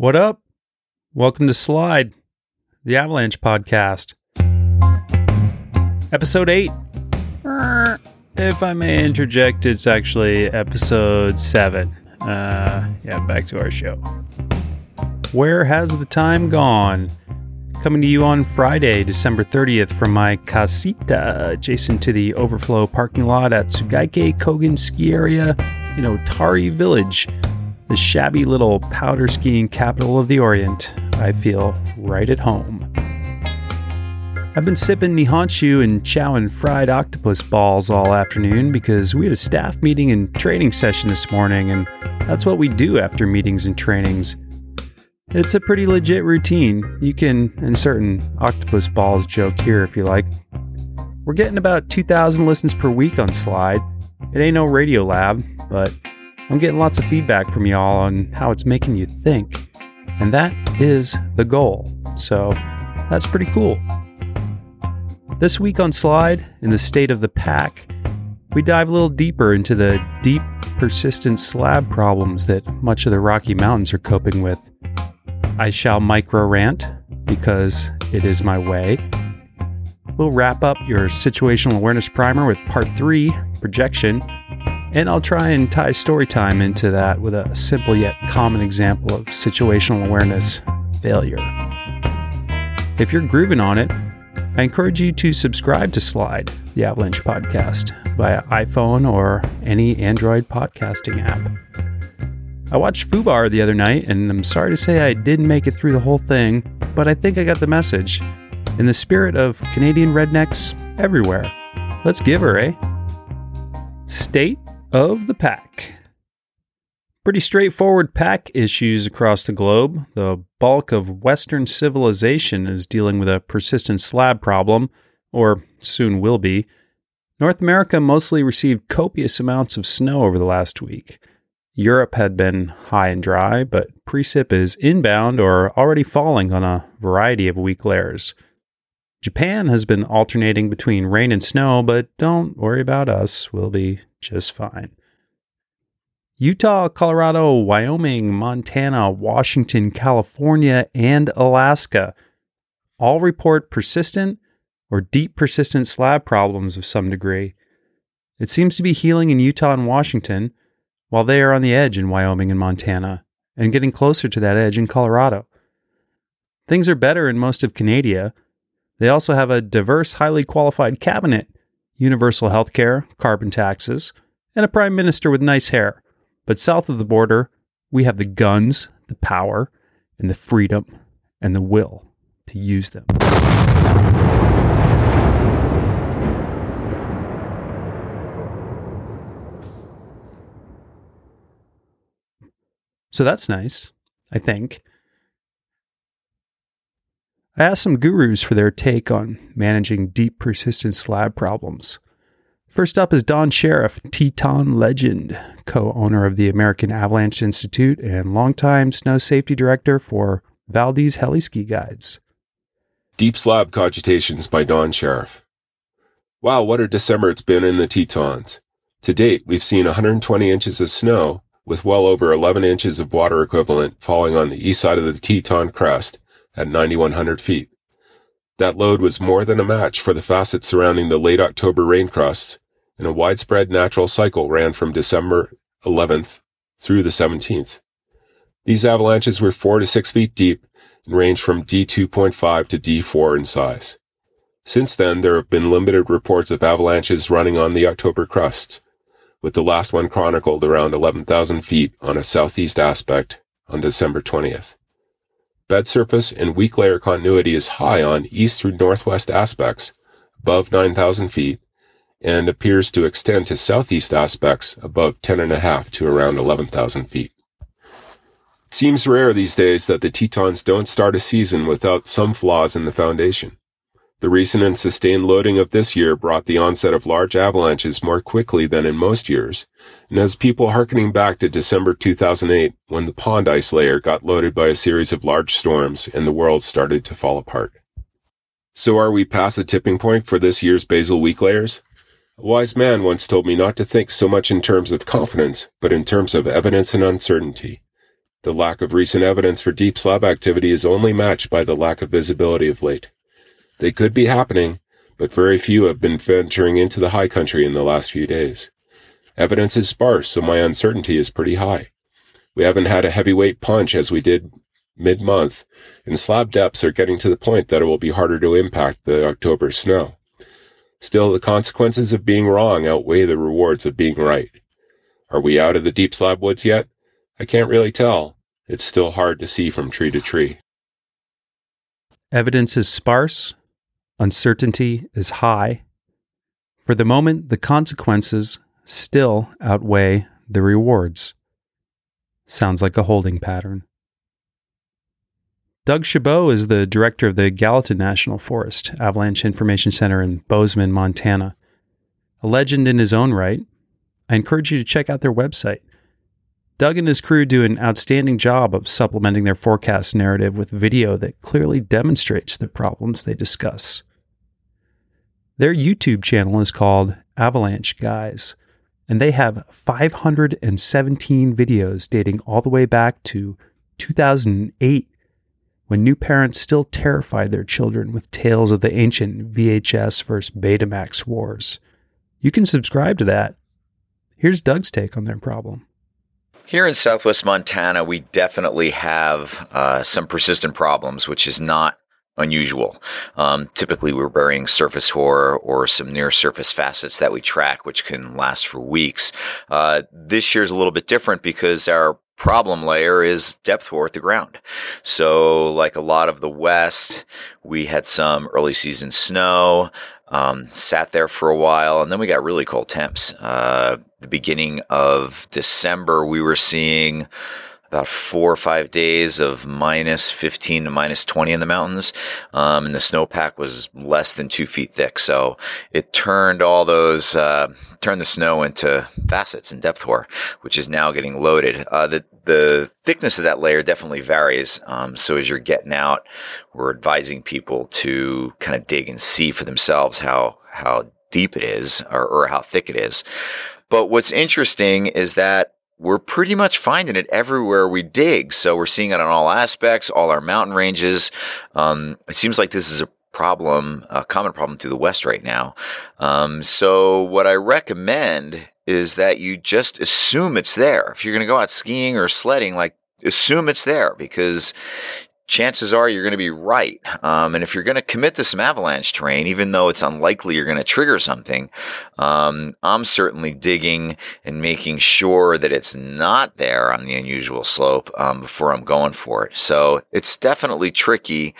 What up? Welcome to Slide, the Avalanche podcast. Episode 8. If I may interject, it's actually episode 7. Uh, yeah, back to our show. Where has the time gone? Coming to you on Friday, December 30th from my casita, adjacent to the overflow parking lot at Tsugaike Kogen Ski Area in Otari Village, the shabby little powder skiing capital of the Orient. I feel right at home. I've been sipping Nihonshu and chowing fried octopus balls all afternoon because we had a staff meeting and training session this morning, and that's what we do after meetings and trainings. It's a pretty legit routine. You can insert an octopus balls joke here if you like. We're getting about 2,000 listens per week on Slide. It ain't no radio lab, but I'm getting lots of feedback from y'all on how it's making you think. And that is the goal. So that's pretty cool. This week on Slide, in the state of the pack, we dive a little deeper into the deep, persistent slab problems that much of the Rocky Mountains are coping with. I shall micro rant because it is my way. We'll wrap up your situational awareness primer with part three, projection, and I'll try and tie story time into that with a simple yet common example of situational awareness failure. If you're grooving on it, I encourage you to subscribe to Slide, the Avalanche podcast, via iPhone or any Android podcasting app. I watched Fubar the other night, and I'm sorry to say I didn't make it through the whole thing, but I think I got the message. In the spirit of Canadian rednecks everywhere, let's give her, eh? State of the pack. Pretty straightforward pack issues across the globe. The bulk of Western civilization is dealing with a persistent slab problem, or soon will be. North America mostly received copious amounts of snow over the last week. Europe had been high and dry, but precip is inbound or already falling on a variety of weak layers. Japan has been alternating between rain and snow, but don't worry about us, we'll be just fine. Utah, Colorado, Wyoming, Montana, Washington, California, and Alaska all report persistent or deep persistent slab problems of some degree. It seems to be healing in Utah and Washington, while they are on the edge in Wyoming and Montana, and getting closer to that edge in Colorado. Things are better in most of Canada. They also have a diverse, highly qualified cabinet, universal health care, carbon taxes, and a prime minister with nice hair. But south of the border, we have the guns, the power, and the freedom and the will to use them. So that's nice, I think. I asked some gurus for their take on managing deep, persistent slab problems. First up is Don Sharaf, Teton legend, co owner of the American Avalanche Institute and longtime snow safety director for Valdez Heliski Guides. Deep Slab Cogitations by Don Sharaf. Wow, what a December it's been in the Tetons. To date, we've seen 120 inches of snow with well over 11 inches of water equivalent falling on the east side of the Teton crest at 9,100 feet. That load was more than a match for the facets surrounding the late October rain crusts, and a widespread natural cycle ran from December 11th through the 17th. These avalanches were 4 to 6 feet deep and ranged from D2.5 to D4 in size. Since then, there have been limited reports of avalanches running on the October crusts, with the last one chronicled around 11,000 feet on a southeast aspect on December 20th. Bed surface and weak layer continuity is high on east through northwest aspects, above 9,000 feet, and appears to extend to southeast aspects above 10.5 to around 11,000 feet. It seems rare these days that the Tetons don't start a season without some flaws in the foundation. The recent and sustained loading of this year brought the onset of large avalanches more quickly than in most years, and has people harkening back to December 2008 when the pond ice layer got loaded by a series of large storms and the world started to fall apart. So are we past the tipping point for this year's basal weak layers? A wise man once told me not to think so much in terms of confidence, but in terms of evidence and uncertainty. The lack of recent evidence for deep slab activity is only matched by the lack of visibility of late. They could be happening, but very few have been venturing into the high country in the last few days. Evidence is sparse, so my uncertainty is pretty high. We haven't had a heavyweight punch as we did mid-month, and slab depths are getting to the point that it will be harder to impact the October snow. Still, the consequences of being wrong outweigh the rewards of being right. Are we out of the deep slab woods yet? I can't really tell. It's still hard to see from tree to tree. Evidence is sparse, uncertainty is high. For the moment, the consequences still outweigh the rewards. Sounds like a holding pattern. Doug Chabot is the director of the Gallatin National Forest Avalanche Information Center in Bozeman, Montana. A legend in his own right, I encourage you to check out their website. Doug and his crew do an outstanding job of supplementing their forecast narrative with video that clearly demonstrates the problems they discuss. Their YouTube channel is called Avalanche Guys, and they have 517 videos dating all the way back to 2008 when new parents still terrified their children with tales of the ancient VHS versus Betamax wars. You can subscribe to that. Here's Doug's take on their problem. Here in southwest Montana, we definitely have uh, some persistent problems, which is not unusual. Um, typically, we're burying surface hoar or some near surface facets that we track, which can last for weeks. Uh, this year's a little bit different because our problem layer is depth hoar at the ground. So, like a lot of the West, we had some early season snow, um, sat there for a while, and then we got really cold temps. Uh, the beginning of December, we were seeing about four or five days of minus 15 to minus 20 in the mountains. Um, and the snowpack was less than two feet thick. So it turned all those, uh, turned the snow into facets and depth hoar, which is now getting loaded. Uh, the, the thickness of that layer definitely varies. Um, so as you're getting out, we're advising people to kind of dig and see for themselves how, how deep it is or, or how thick it is. But what's interesting is that we're pretty much finding it everywhere we dig. So we're seeing it on all aspects, all our mountain ranges. Um, it seems like this is a problem, a common problem to the west right now. Um, so what I recommend is that you just assume it's there. If you're going to go out skiing or sledding, like assume it's there because chances are you're going to be right. Um, and if you're going to commit to some avalanche terrain, even though it's unlikely you're going to trigger something, um, I'm certainly digging and making sure that it's not there on the unusual slope um, before I'm going for it. So it's definitely tricky,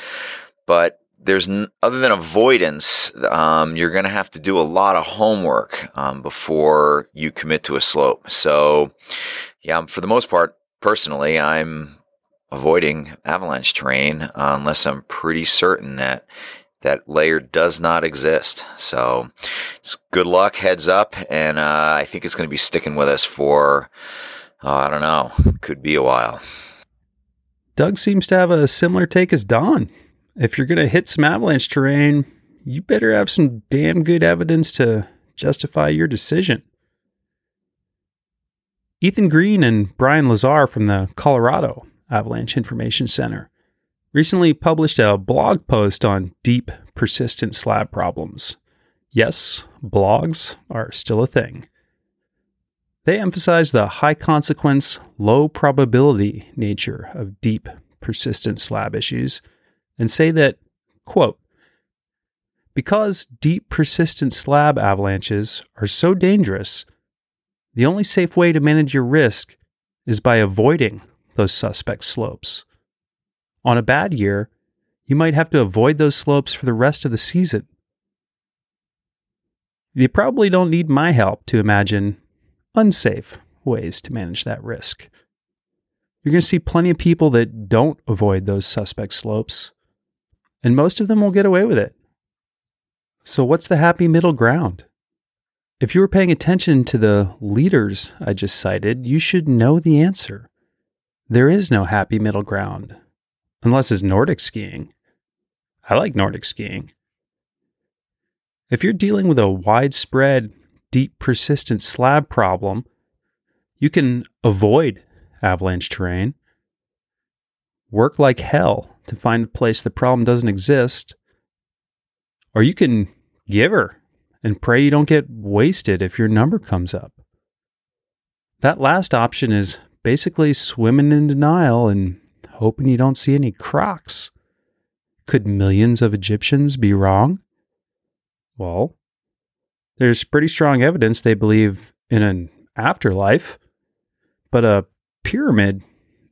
but there's n- other than avoidance, um, you're going to have to do a lot of homework um, before you commit to a slope. So, yeah, for the most part, personally, I'm avoiding avalanche terrain uh, unless I'm pretty certain that that layer does not exist. So it's good luck, heads up, and uh, I think it's going to be sticking with us for uh, I don't know, could be a while. Doug seems to have a similar take as Don. If you're going to hit some avalanche terrain, you better have some damn good evidence to justify your decision. Ethan Greene and Brian Lazar from the Colorado Avalanche Information Center, recently published a blog post on deep, persistent slab problems. Yes, blogs are still a thing. They emphasize the high consequence, low probability nature of deep, persistent slab issues and say that, quote, because deep, persistent slab avalanches are so dangerous, the only safe way to manage your risk is by avoiding those suspect slopes. On a bad year, you might have to avoid those slopes for the rest of the season. You probably don't need my help to imagine unsafe ways to manage that risk. You're going to see plenty of people that don't avoid those suspect slopes, and most of them will get away with it. So, what's the happy middle ground? If you were paying attention to the leaders I just cited, you should know the answer. There is no happy middle ground, unless it's Nordic skiing. I like Nordic skiing. If you're dealing with a widespread, deep, persistent slab problem, you can avoid avalanche terrain work like hell to find a place the problem doesn't exist, or you can give her and pray you don't get wasted if your number comes up. That last option is basically swimming in denial and hoping you don't see any crocs. Could millions of Egyptians be wrong? Well, there's pretty strong evidence they believe in an afterlife, but a pyramid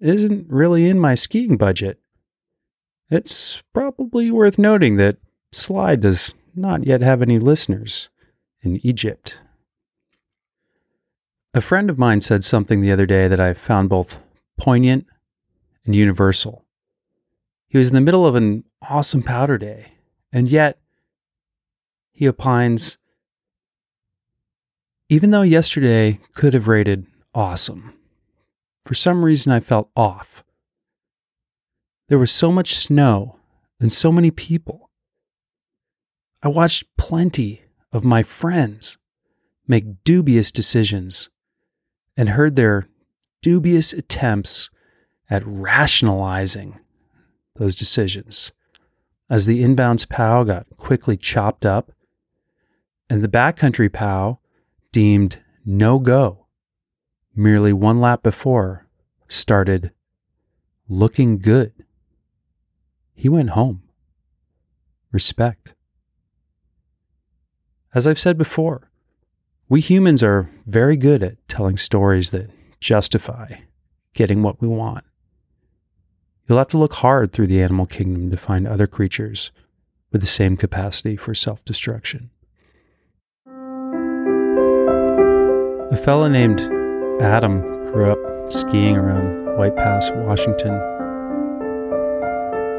isn't really in my skiing budget. It's probably worth noting that Slide does not yet have any listeners in Egypt. A friend of mine said something the other day that I found both poignant and universal. He was in the middle of an awesome powder day, and yet he opines even though yesterday could have rated awesome, for some reason I felt off. There was so much snow and so many people. I watched plenty of my friends make dubious decisions and heard their dubious attempts at rationalizing those decisions as the inbounds POW got quickly chopped up and the backcountry POW deemed no go merely one lap before started looking good. He went home. Respect. As I've said before, we humans are very good at telling stories that justify getting what we want. You'll have to look hard through the animal kingdom to find other creatures with the same capacity for self destruction. A fella named Adam grew up skiing around White Pass, Washington.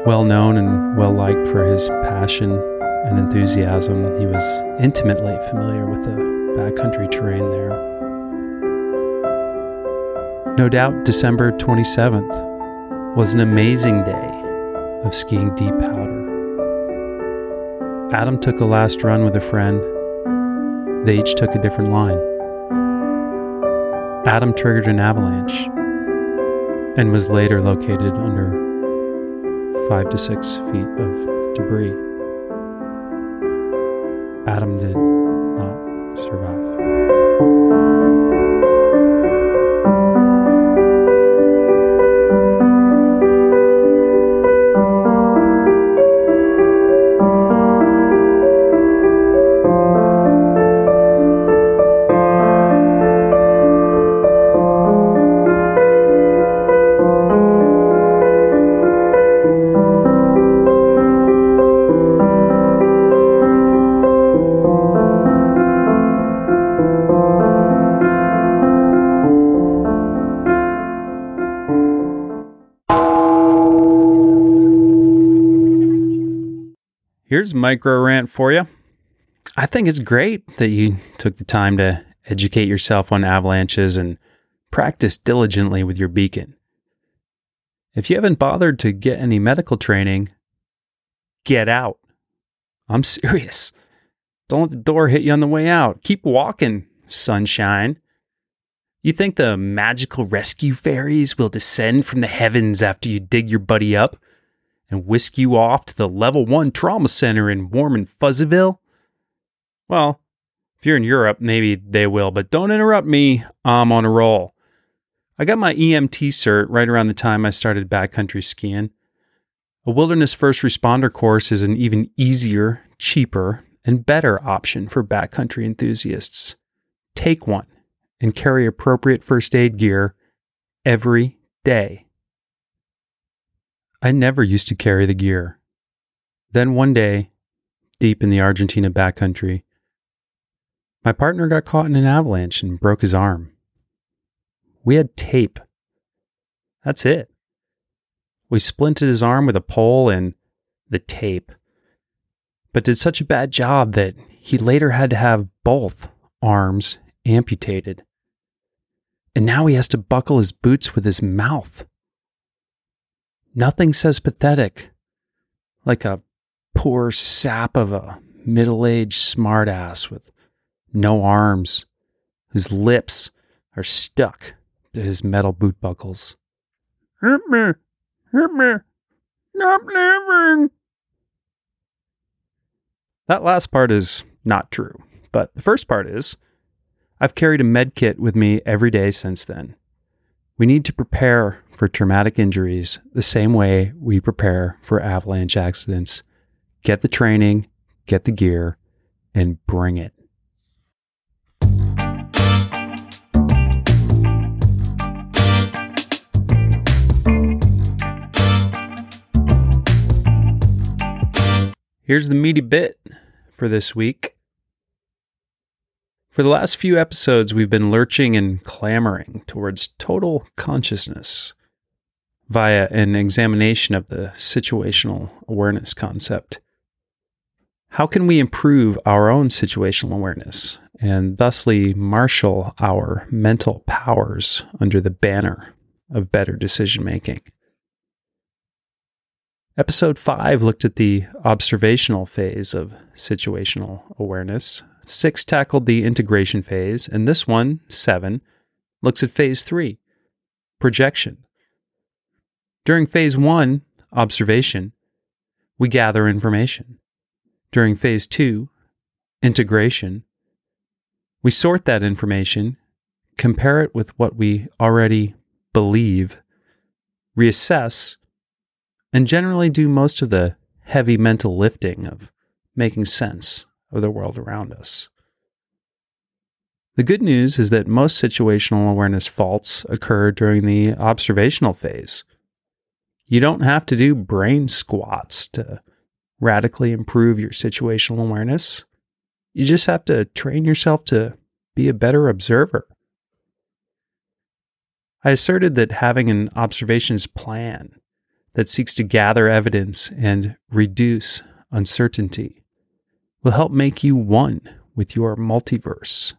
Well known and well liked for his passion and enthusiasm, he was intimately familiar with the backcountry terrain there. No doubt December 27th was an amazing day of skiing deep powder. Adam took a last run with a friend. They each took a different line. Adam triggered an avalanche and was later located under five to six feet of debris. Adam did not survive. Here's micro rant for you. I think it's great that you took the time to educate yourself on avalanches and practice diligently with your beacon. If you haven't bothered to get any medical training, get out. I'm serious. Don't let the door hit you on the way out. Keep walking, sunshine. You think the magical rescue fairies will descend from the heavens after you dig your buddy up? And whisk you off to the level one trauma center in warm and Fuzzyville? Well, if you're in Europe, maybe they will, but don't interrupt me. I'm on a roll. I got my EMT cert right around the time I started backcountry skiing. A wilderness first responder course is an even easier, cheaper, and better option for backcountry enthusiasts. Take one and carry appropriate first aid gear every day. I never used to carry the gear. Then one day, deep in the Argentina backcountry, my partner got caught in an avalanche and broke his arm. We had tape. That's it. We splinted his arm with a pole and the tape, but did such a bad job that he later had to have both arms amputated. And now he has to buckle his boots with his mouth. Nothing says pathetic like a poor sap of a middle aged smartass with no arms, whose lips are stuck to his metal boot buckles. Help me! Hit me. Stop living. That last part is not true, but the first part is I've carried a med kit with me every day since then. We need to prepare for traumatic injuries the same way we prepare for avalanche accidents. Get the training, get the gear, and bring it. Here's the meaty bit for this week. For the last few episodes, we've been lurching and clamoring towards total consciousness via an examination of the situational awareness concept. How can we improve our own situational awareness and thusly marshal our mental powers under the banner of better decision making? Episode 5 looked at the observational phase of situational awareness. 6 tackled the integration phase, and this one, 7, looks at phase 3, projection. During phase 1, observation, we gather information. During phase 2, integration, we sort that information, compare it with what we already believe, reassess, and generally do most of the heavy mental lifting of making sense of the world around us. The good news is that most situational awareness faults occur during the observational phase. You don't have to do brain squats to radically improve your situational awareness. You just have to train yourself to be a better observer. I asserted that having an observations plan that seeks to gather evidence and reduce uncertainty will help make you one with your multiverse.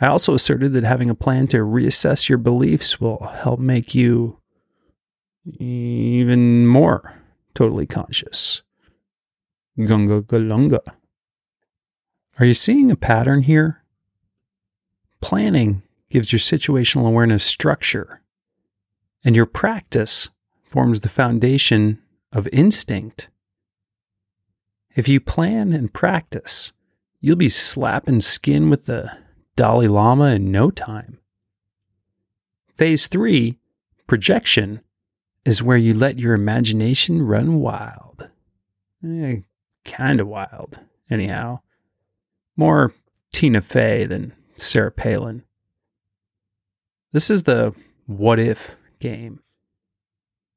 I also asserted that having a plan to reassess your beliefs will help make you even more totally conscious. Gunga galunga. Are you seeing a pattern here? Planning gives your situational awareness structure, and your practice forms the foundation of instinct. If you plan and practice, you'll be slapping skin with the Dalai Lama in no time. Phase three, projection, is where you let your imagination run wild. Eh, kind of wild, anyhow. More Tina Fey than Sarah Palin. This is the what if game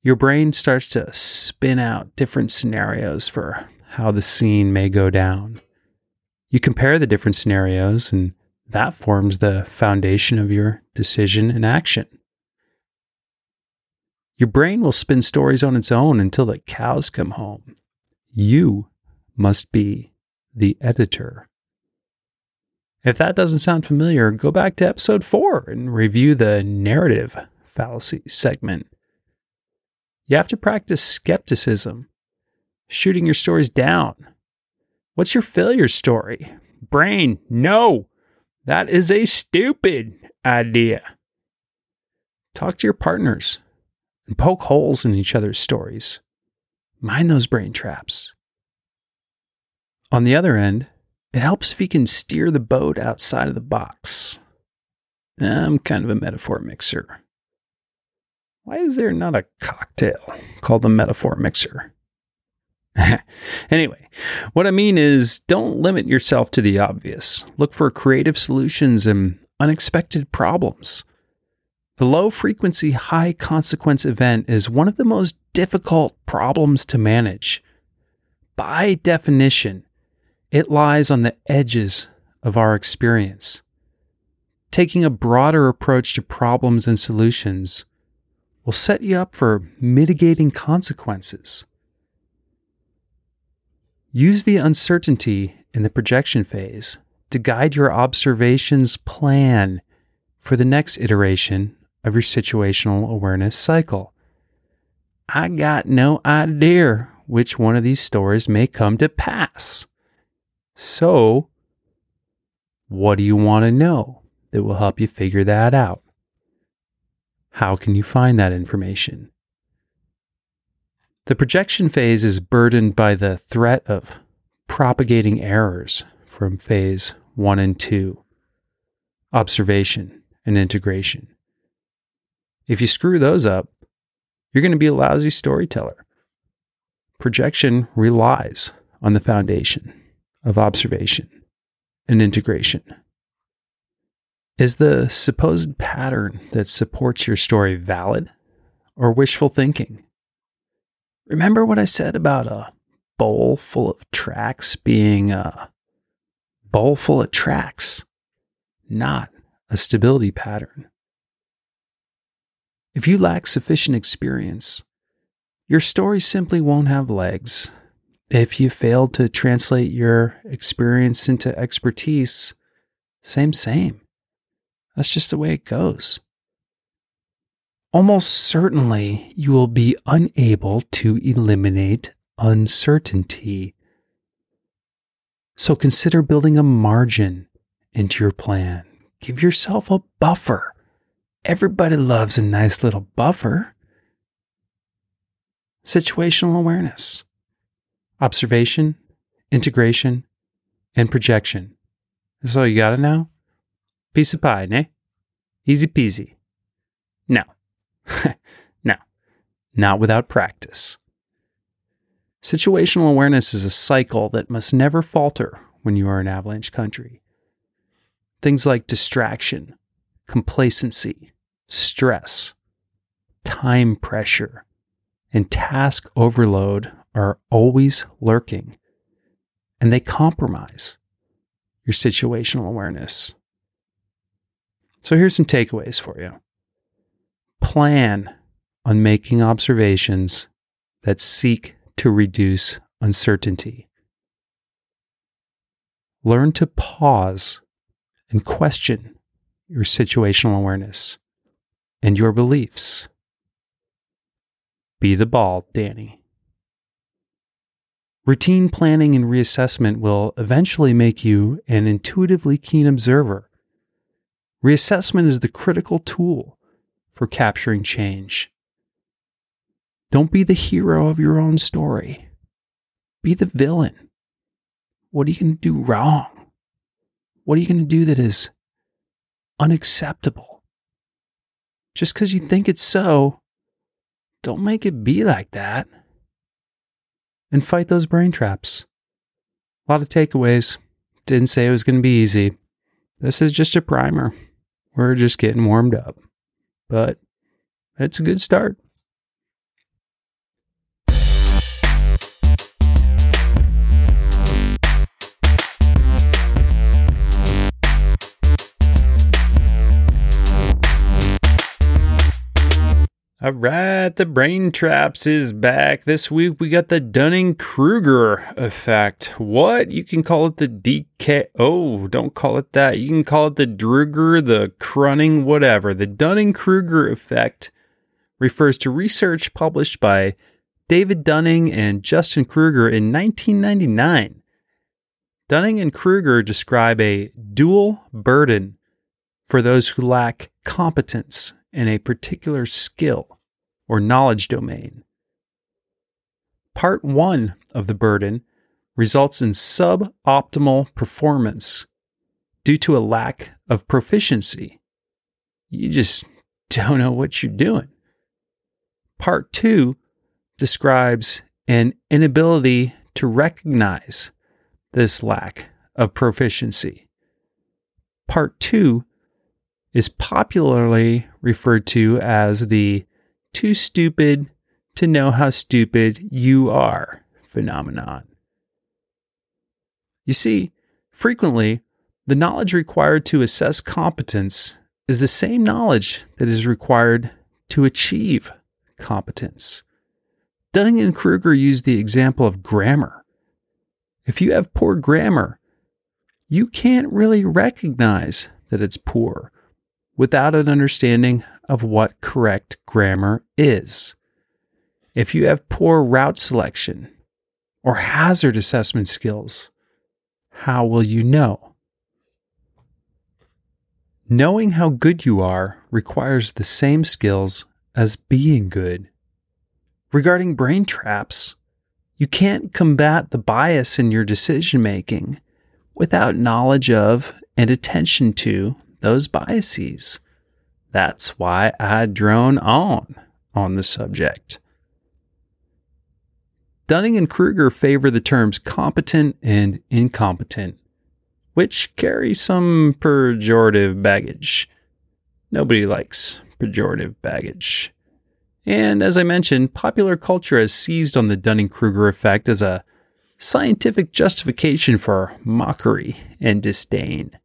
your brain starts to spin out different scenarios for how the scene may go down. You compare the different scenarios, and that forms the foundation of your decision and action. Your brain will spin stories on its own until the cows come home. You must be the editor. If that doesn't sound familiar, go back to episode four and review the narrative fallacy segment you have to practice skepticism, shooting your stories down. What's your failure story? Brain, no, that is a stupid idea. Talk to your partners and poke holes in each other's stories. Mind those brain traps. On the other end, it helps if you can steer the boat outside of the box. I'm kind of a metaphor mixer. Why is there not a cocktail called the metaphor mixer? anyway, what I mean is don't limit yourself to the obvious. Look for creative solutions and unexpected problems. The low frequency, high consequence event is one of the most difficult problems to manage. By definition, it lies on the edges of our experience. Taking a broader approach to problems and solutions will set you up for mitigating consequences. Use the uncertainty in the projection phase to guide your observations plan for the next iteration of your situational awareness cycle. I got no idea which one of these stories may come to pass. So, what do you want to know that will help you figure that out? How can you find that information? The projection phase is burdened by the threat of propagating errors from phase one and two observation and integration. If you screw those up, you're going to be a lousy storyteller. Projection relies on the foundation of observation and integration. Is the supposed pattern that supports your story valid or wishful thinking? Remember what I said about a bowl full of tracks being a bowl full of tracks, not a stability pattern. If you lack sufficient experience, your story simply won't have legs. If you fail to translate your experience into expertise, same, same. That's just the way it goes. Almost certainly, you will be unable to eliminate uncertainty. So consider building a margin into your plan. Give yourself a buffer. Everybody loves a nice little buffer. Situational awareness, observation, integration, and projection. That's all you got to know? Piece of pie, ne? Easy peasy. No. no. Not without practice. Situational awareness is a cycle that must never falter when you are in avalanche country. Things like distraction, complacency, stress, time pressure, and task overload are always lurking, and they compromise your situational awareness. So here's some takeaways for you. Plan on making observations that seek to reduce uncertainty. Learn to pause and question your situational awareness and your beliefs. Be the ball, Danny. Routine planning and reassessment will eventually make you an intuitively keen observer. Reassessment is the critical tool for capturing change. Don't be the hero of your own story. Be the villain. What are you going to do wrong? What are you going to do that is unacceptable? Just because you think it's so, don't make it be like that. And fight those brain traps. A lot of takeaways. Didn't say it was going to be easy. This is just a primer. We're just getting warmed up. But it's a good start. All right, the brain traps is back. This week we got the Dunning Kruger effect. What? You can call it the DK. Oh, don't call it that. You can call it the Druger, the Crunning, whatever. The Dunning Kruger effect refers to research published by David Dunning and Justin Kruger in 1999. Dunning and Kruger describe a dual burden for those who lack competence in a particular skill or knowledge domain. Part one of the burden results in suboptimal performance due to a lack of proficiency. You just don't know what you're doing. Part two describes an inability to recognize this lack of proficiency. Part two is popularly referred to as the too stupid to know how stupid you are phenomenon. You see, frequently, the knowledge required to assess competence is the same knowledge that is required to achieve competence. Dunning and Kruger used the example of grammar. If you have poor grammar, you can't really recognize that it's poor without an understanding of what correct grammar is. If you have poor route selection or hazard assessment skills, how will you know? Knowing how good you are requires the same skills as being good. regarding brain traps, you can't combat the bias in your decision making without knowledge of and attention to those biases. That's why I drone on on the subject. Dunning and Kruger favor the terms competent and incompetent, which carry some pejorative baggage. Nobody likes pejorative baggage. And as I mentioned, popular culture has seized on the Dunning Kruger effect as a scientific justification for mockery and disdain.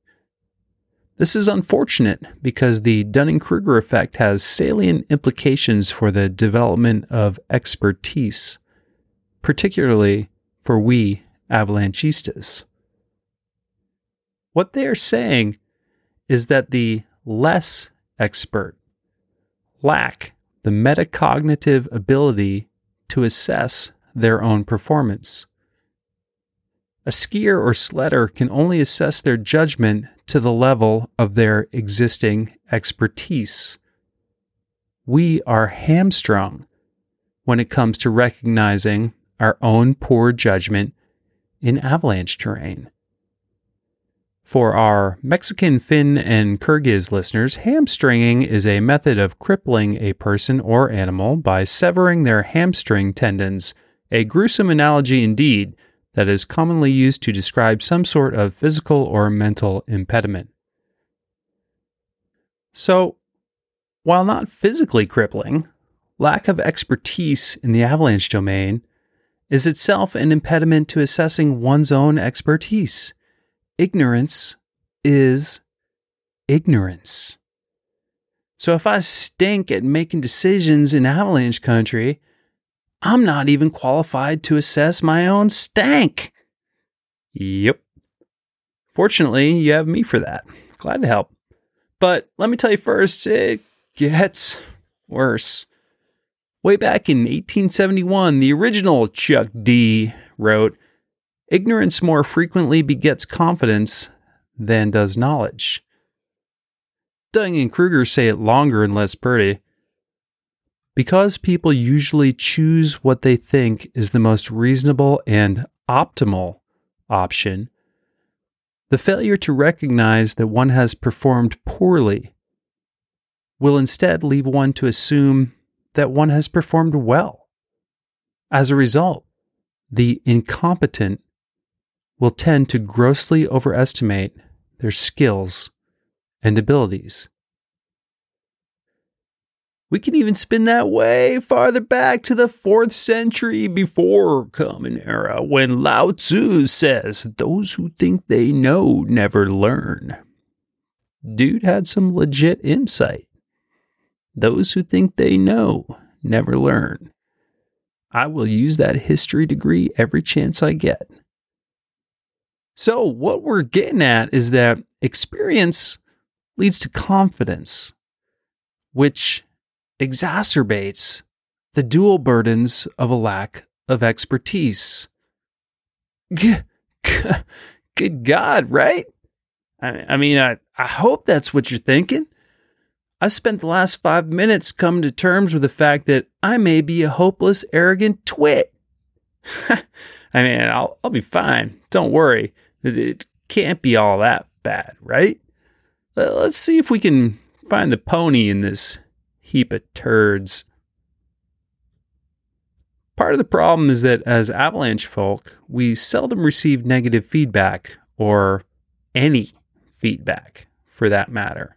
This is unfortunate because the Dunning Kruger effect has salient implications for the development of expertise, particularly for we avalanchistas. What they are saying is that the less expert lack the metacognitive ability to assess their own performance. A skier or sledder can only assess their judgment to the level of their existing expertise. We are hamstrung when it comes to recognizing our own poor judgment in avalanche terrain. For our Mexican, Finn, and Kyrgyz listeners, hamstringing is a method of crippling a person or animal by severing their hamstring tendons, a gruesome analogy indeed that is commonly used to describe some sort of physical or mental impediment. So, while not physically crippling, lack of expertise in the avalanche domain is itself an impediment to assessing one's own expertise ignorance is ignorance. So if I stink at making decisions in avalanche country, I'm not even qualified to assess my own stank. Yep. Fortunately, you have me for that. Glad to help. But let me tell you first, it gets worse. Way back in 1871, the original Chuck D wrote, Ignorance more frequently begets confidence than does knowledge. Dunning and Kruger say it longer and less pretty. Because people usually choose what they think is the most reasonable and optimal option, the failure to recognize that one has performed poorly will instead leave one to assume that one has performed well. As a result, the incompetent will tend to grossly overestimate their skills and abilities. We can even spin that way farther back to the 4th century before Common Era when Lao Tzu says, Those who think they know never learn. Dude had some legit insight. Those who think they know never learn. I will use that history degree every chance I get. So, what we're getting at is that experience leads to confidence, which exacerbates the dual burdens of a lack of expertise. Good God, right? I mean, I, I hope that's what you're thinking. I spent the last five minutes coming to terms with the fact that I may be a hopeless, arrogant twit. I mean, I'll, I'll be fine. Don't worry. It, it can't be all that bad, right? Let's see if we can find the pony in this heap of turds. Part of the problem is that as avalanche folk, we seldom receive negative feedback or any feedback for that matter.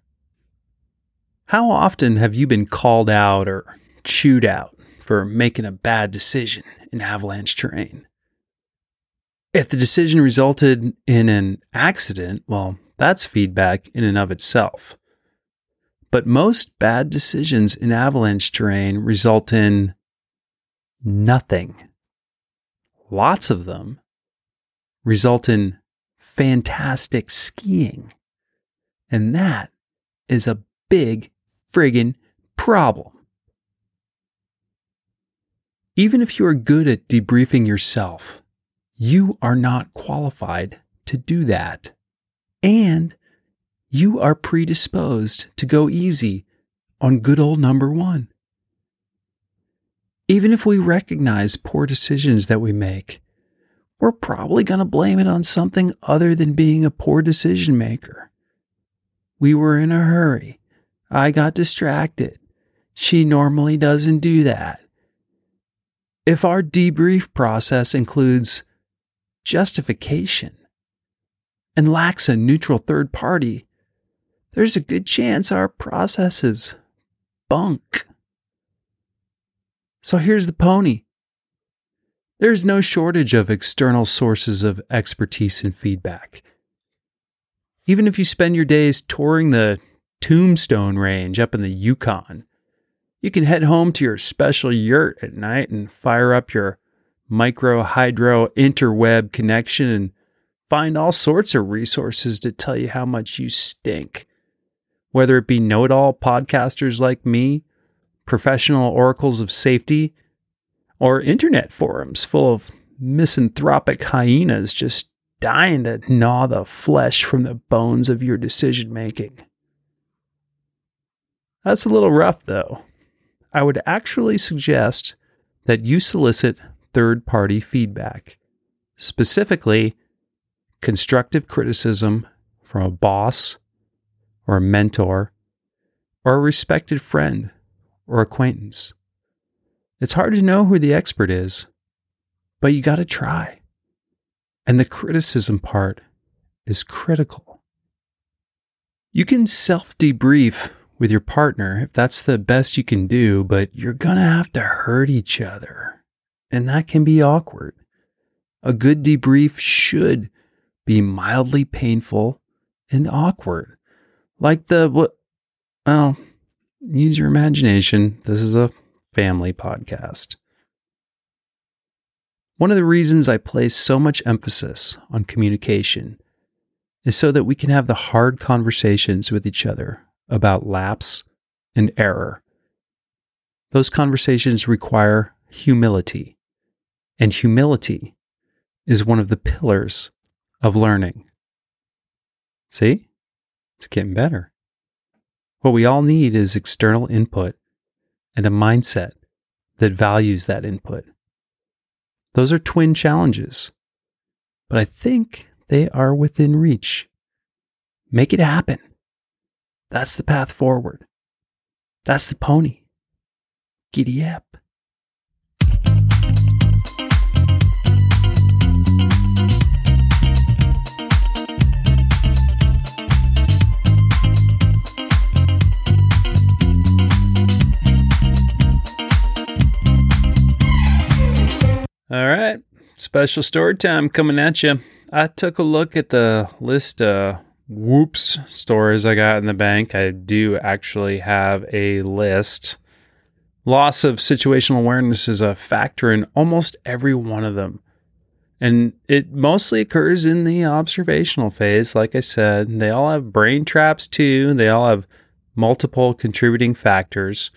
How often have you been called out or chewed out for making a bad decision in avalanche terrain? If the decision resulted in an accident, well, that's feedback in and of itself. But most bad decisions in avalanche terrain result in nothing. Lots of them result in fantastic skiing. And that is a big friggin' problem. Even if you are good at debriefing yourself, you are not qualified to do that. And you are predisposed to go easy on good old number one. Even if we recognize poor decisions that we make, we're probably going to blame it on something other than being a poor decision maker. We were in a hurry. I got distracted. She normally doesn't do that. If our debrief process includes justification and lacks a neutral third party, there's a good chance our process is bunk. So here's the pony. There's no shortage of external sources of expertise and feedback. Even if you spend your days touring the Tombstone Range up in the Yukon, you can head home to your special yurt at night and fire up your micro hydro interweb connection and find all sorts of resources to tell you how much you stink. Whether it be know it all podcasters like me professional oracles of safety, or internet forums full of misanthropic hyenas just dying to gnaw the flesh from the bones of your decision making. That's a little rough, though. I would actually suggest that you solicit third party feedback, specifically constructive criticism from a boss or a mentor or a respected friend or acquaintance. It's hard to know who the expert is, but you got to try. And the criticism part is critical. You can self debrief with your partner if that's the best you can do, but you're going to have to hurt each other. And that can be awkward. A good debrief should be mildly painful and awkward. Like the, what, well, use your imagination. This is a family podcast. One of the reasons I place so much emphasis on communication is so that we can have the hard conversations with each other about lapse and error. Those conversations require humility, and humility is one of the pillars of learning. See? It's getting better. What we all need is external input and a mindset that values that input. Those are twin challenges, but I think they are within reach. Make it happen. That's the path forward. That's the pony. Giddy up. All right. Special story time coming at you. I took a look at the list of whoops stories I got in the bank. I do actually have a list. Loss of situational awareness is a factor in almost every one of them. And it mostly occurs in the observational phase. Like I said, they all have brain traps too. They all have multiple contributing factors.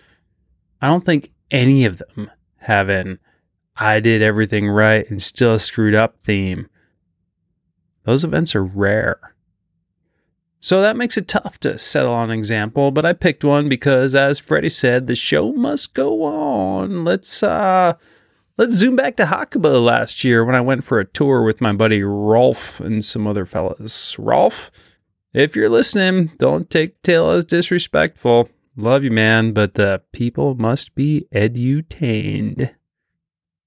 I don't think any of them have an I did everything right and still screwed up theme. Those events are rare. So that makes it tough to settle on an example, but I picked one because as Freddie said, the show must go on. Let's uh let's zoom back to Hakuba last year when I went for a tour with my buddy Rolf and some other fellas. Rolf, if you're listening, don't take tale as disrespectful. Love you, man, but the people must be edutained.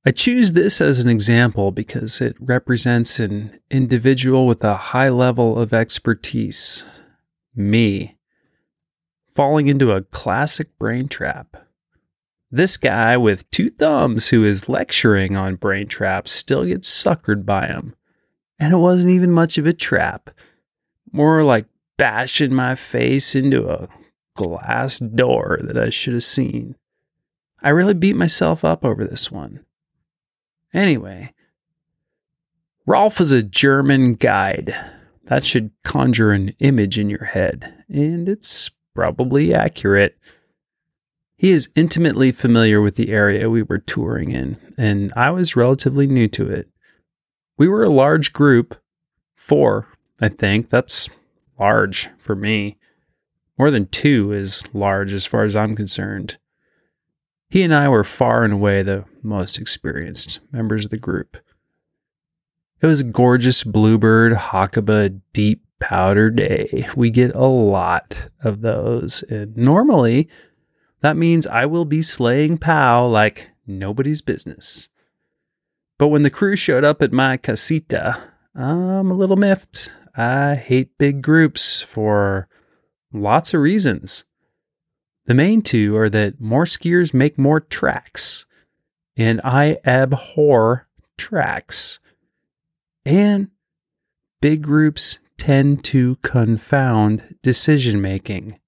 I choose this as an example because it represents an individual with a high level of expertise, me, falling into a classic brain trap. This guy with two thumbs who is lecturing on brain traps still gets suckered by them. And it wasn't even much of a trap, more like bashing my face into a glass door that I should have seen. I really beat myself up over this one. Anyway, Rolf is a German guide. That should conjure an image in your head, and it's probably accurate. He is intimately familiar with the area we were touring in, and I was relatively new to it. We were a large group, four, I think. That's large for me. More than two is large as far as I'm concerned. He and I were far and away the most experienced members of the group. It was a gorgeous bluebird Hakuba deep powder day. We get a lot of those. And normally, that means I will be slaying POW like nobody's business. But when the crew showed up at my casita, I'm a little miffed. I hate big groups for lots of reasons. The main two are that more skiers make more tracks, and I abhor tracks. And big groups tend to confound decision making.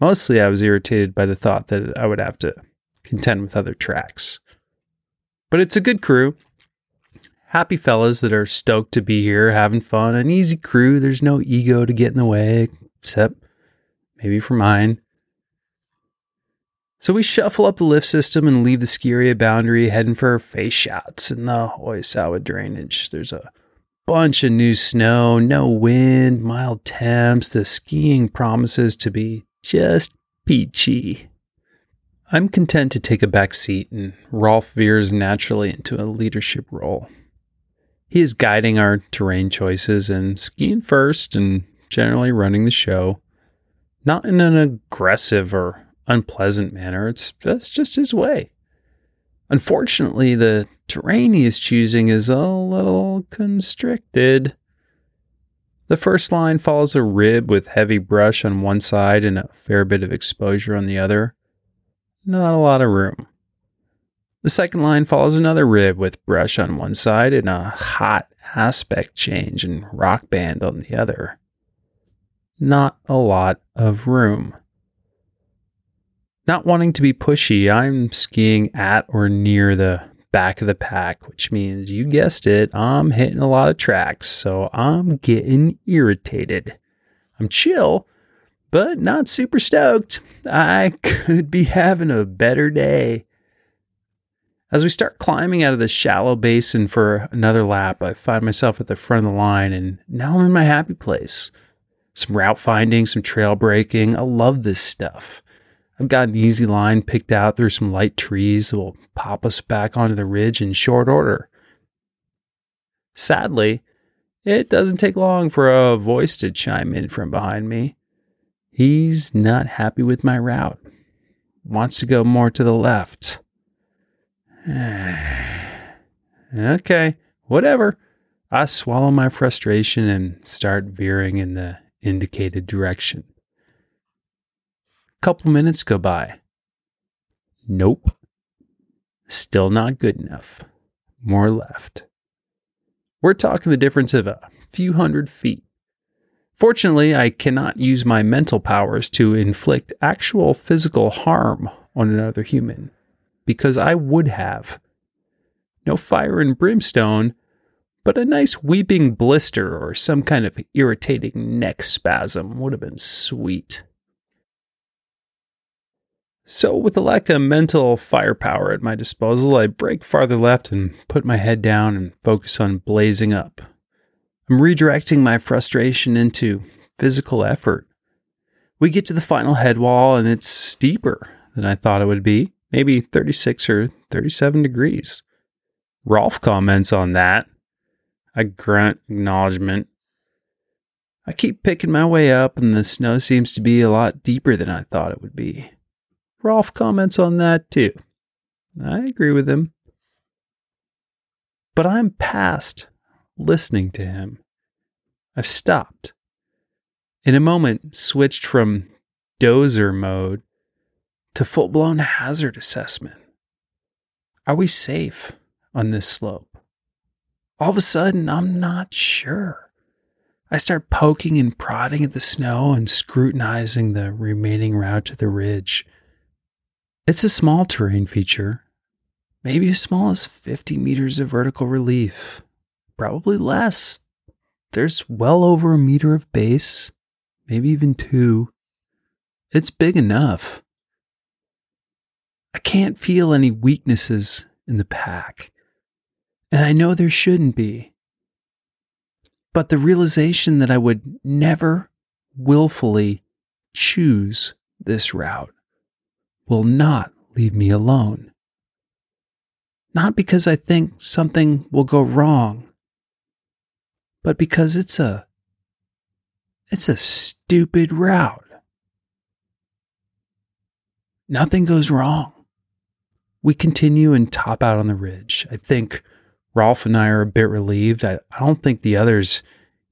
Mostly, I was irritated by the thought that I would have to contend with other tracks. But it's a good crew. Happy fellas that are stoked to be here, having fun. An easy crew. There's no ego to get in the way, except maybe for mine. So we shuffle up the lift system and leave the ski area boundary, heading for face shots in the Oisawa drainage. There's a bunch of new snow, no wind, mild temps. The skiing promises to be just peachy. I'm content to take a back seat, and Rolf veers naturally into a leadership role. He is guiding our terrain choices and skiing first and generally running the show. Not in an aggressive or unpleasant manner, it's, that's just his way. Unfortunately, the terrain he is choosing is a little constricted. The first line follows a rib with heavy brush on one side and a fair bit of exposure on the other. Not a lot of room. The second line follows another rib with brush on one side and a hot aspect change and rock band on the other. Not a lot of room. Not wanting to be pushy, I'm skiing at or near the back of the pack, which means you guessed it, I'm hitting a lot of tracks, so I'm getting irritated. I'm chill, but not super stoked. I could be having a better day. As we start climbing out of the shallow basin for another lap, I find myself at the front of the line, and now I'm in my happy place. Some route finding, some trail breaking. I love this stuff. I've got an easy line picked out through some light trees that will pop us back onto the ridge in short order. Sadly, it doesn't take long for a voice to chime in from behind me. He's not happy with my route, wants to go more to the left. okay, whatever. I swallow my frustration and start veering in the indicated direction. Couple minutes go by. Nope. Still not good enough. More left. We're talking the difference of a few hundred feet. Fortunately, I cannot use my mental powers to inflict actual physical harm on another human, because I would have. No fire and brimstone, but a nice weeping blister or some kind of irritating neck spasm would have been sweet. So, with the lack of mental firepower at my disposal, I break farther left and put my head down and focus on blazing up. I'm redirecting my frustration into physical effort. We get to the final head wall and it's steeper than I thought it would be, maybe 36 or 37 degrees. Rolf comments on that. I grunt acknowledgement. I keep picking my way up, and the snow seems to be a lot deeper than I thought it would be. Rolf comments on that too. I agree with him. But I'm past listening to him. I've stopped. In a moment, switched from dozer mode to full blown hazard assessment. Are we safe on this slope? All of a sudden, I'm not sure. I start poking and prodding at the snow and scrutinizing the remaining route to the ridge. It's a small terrain feature, maybe as small as 50 meters of vertical relief, probably less. There's well over a meter of base, maybe even two. It's big enough. I can't feel any weaknesses in the pack, and I know there shouldn't be. But the realization that I would never willfully choose this route will not leave me alone. Not because I think something will go wrong, but because it's a it's a stupid route. Nothing goes wrong. We continue and top out on the ridge. I think Rolf and I are a bit relieved. I, I don't think the others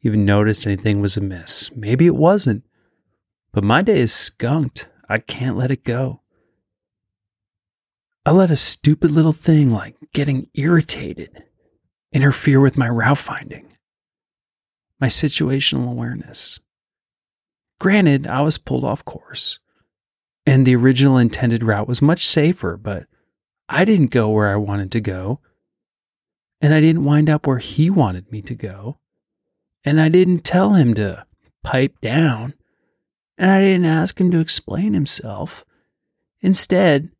even noticed anything was amiss. Maybe it wasn't. But my day is skunked. I can't let it go. I let a stupid little thing like getting irritated interfere with my route finding, my situational awareness. Granted, I was pulled off course, and the original intended route was much safer, but I didn't go where I wanted to go, and I didn't wind up where he wanted me to go, and I didn't tell him to pipe down, and I didn't ask him to explain himself. Instead,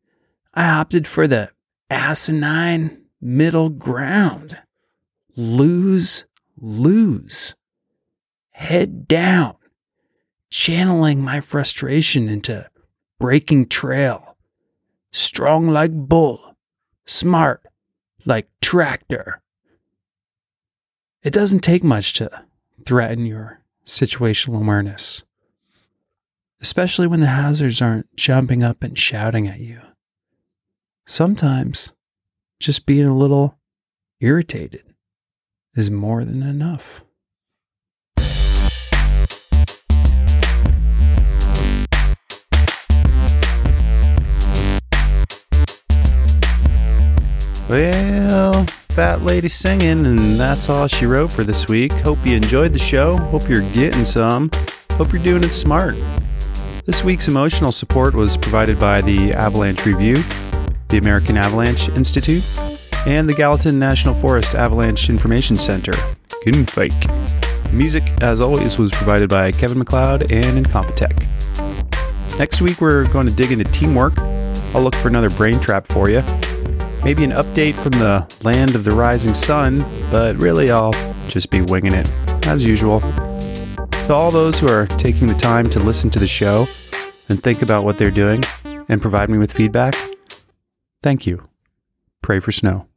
I opted for the asinine middle ground. Lose, lose. Head down, channeling my frustration into breaking trail. Strong like bull, smart like tractor. It doesn't take much to threaten your situational awareness, especially when the hazards aren't jumping up and shouting at you. Sometimes just being a little irritated is more than enough. Well, fat lady singing, and that's all she wrote for this week. Hope you enjoyed the show. Hope you're getting some. Hope you're doing it smart. This week's emotional support was provided by the Avalanche Review, the American Avalanche Institute, and the Gallatin National Forest Avalanche Information Center. Gunfake. Music, as always, was provided by Kevin MacLeod and Incompetech. Next week, we're going to dig into teamwork. I'll look for another brain trap for you. Maybe an update from the land of the rising sun, but really, I'll just be winging it, as usual. To all those who are taking the time to listen to the show and think about what they're doing and provide me with feedback, thank you. Pray for snow.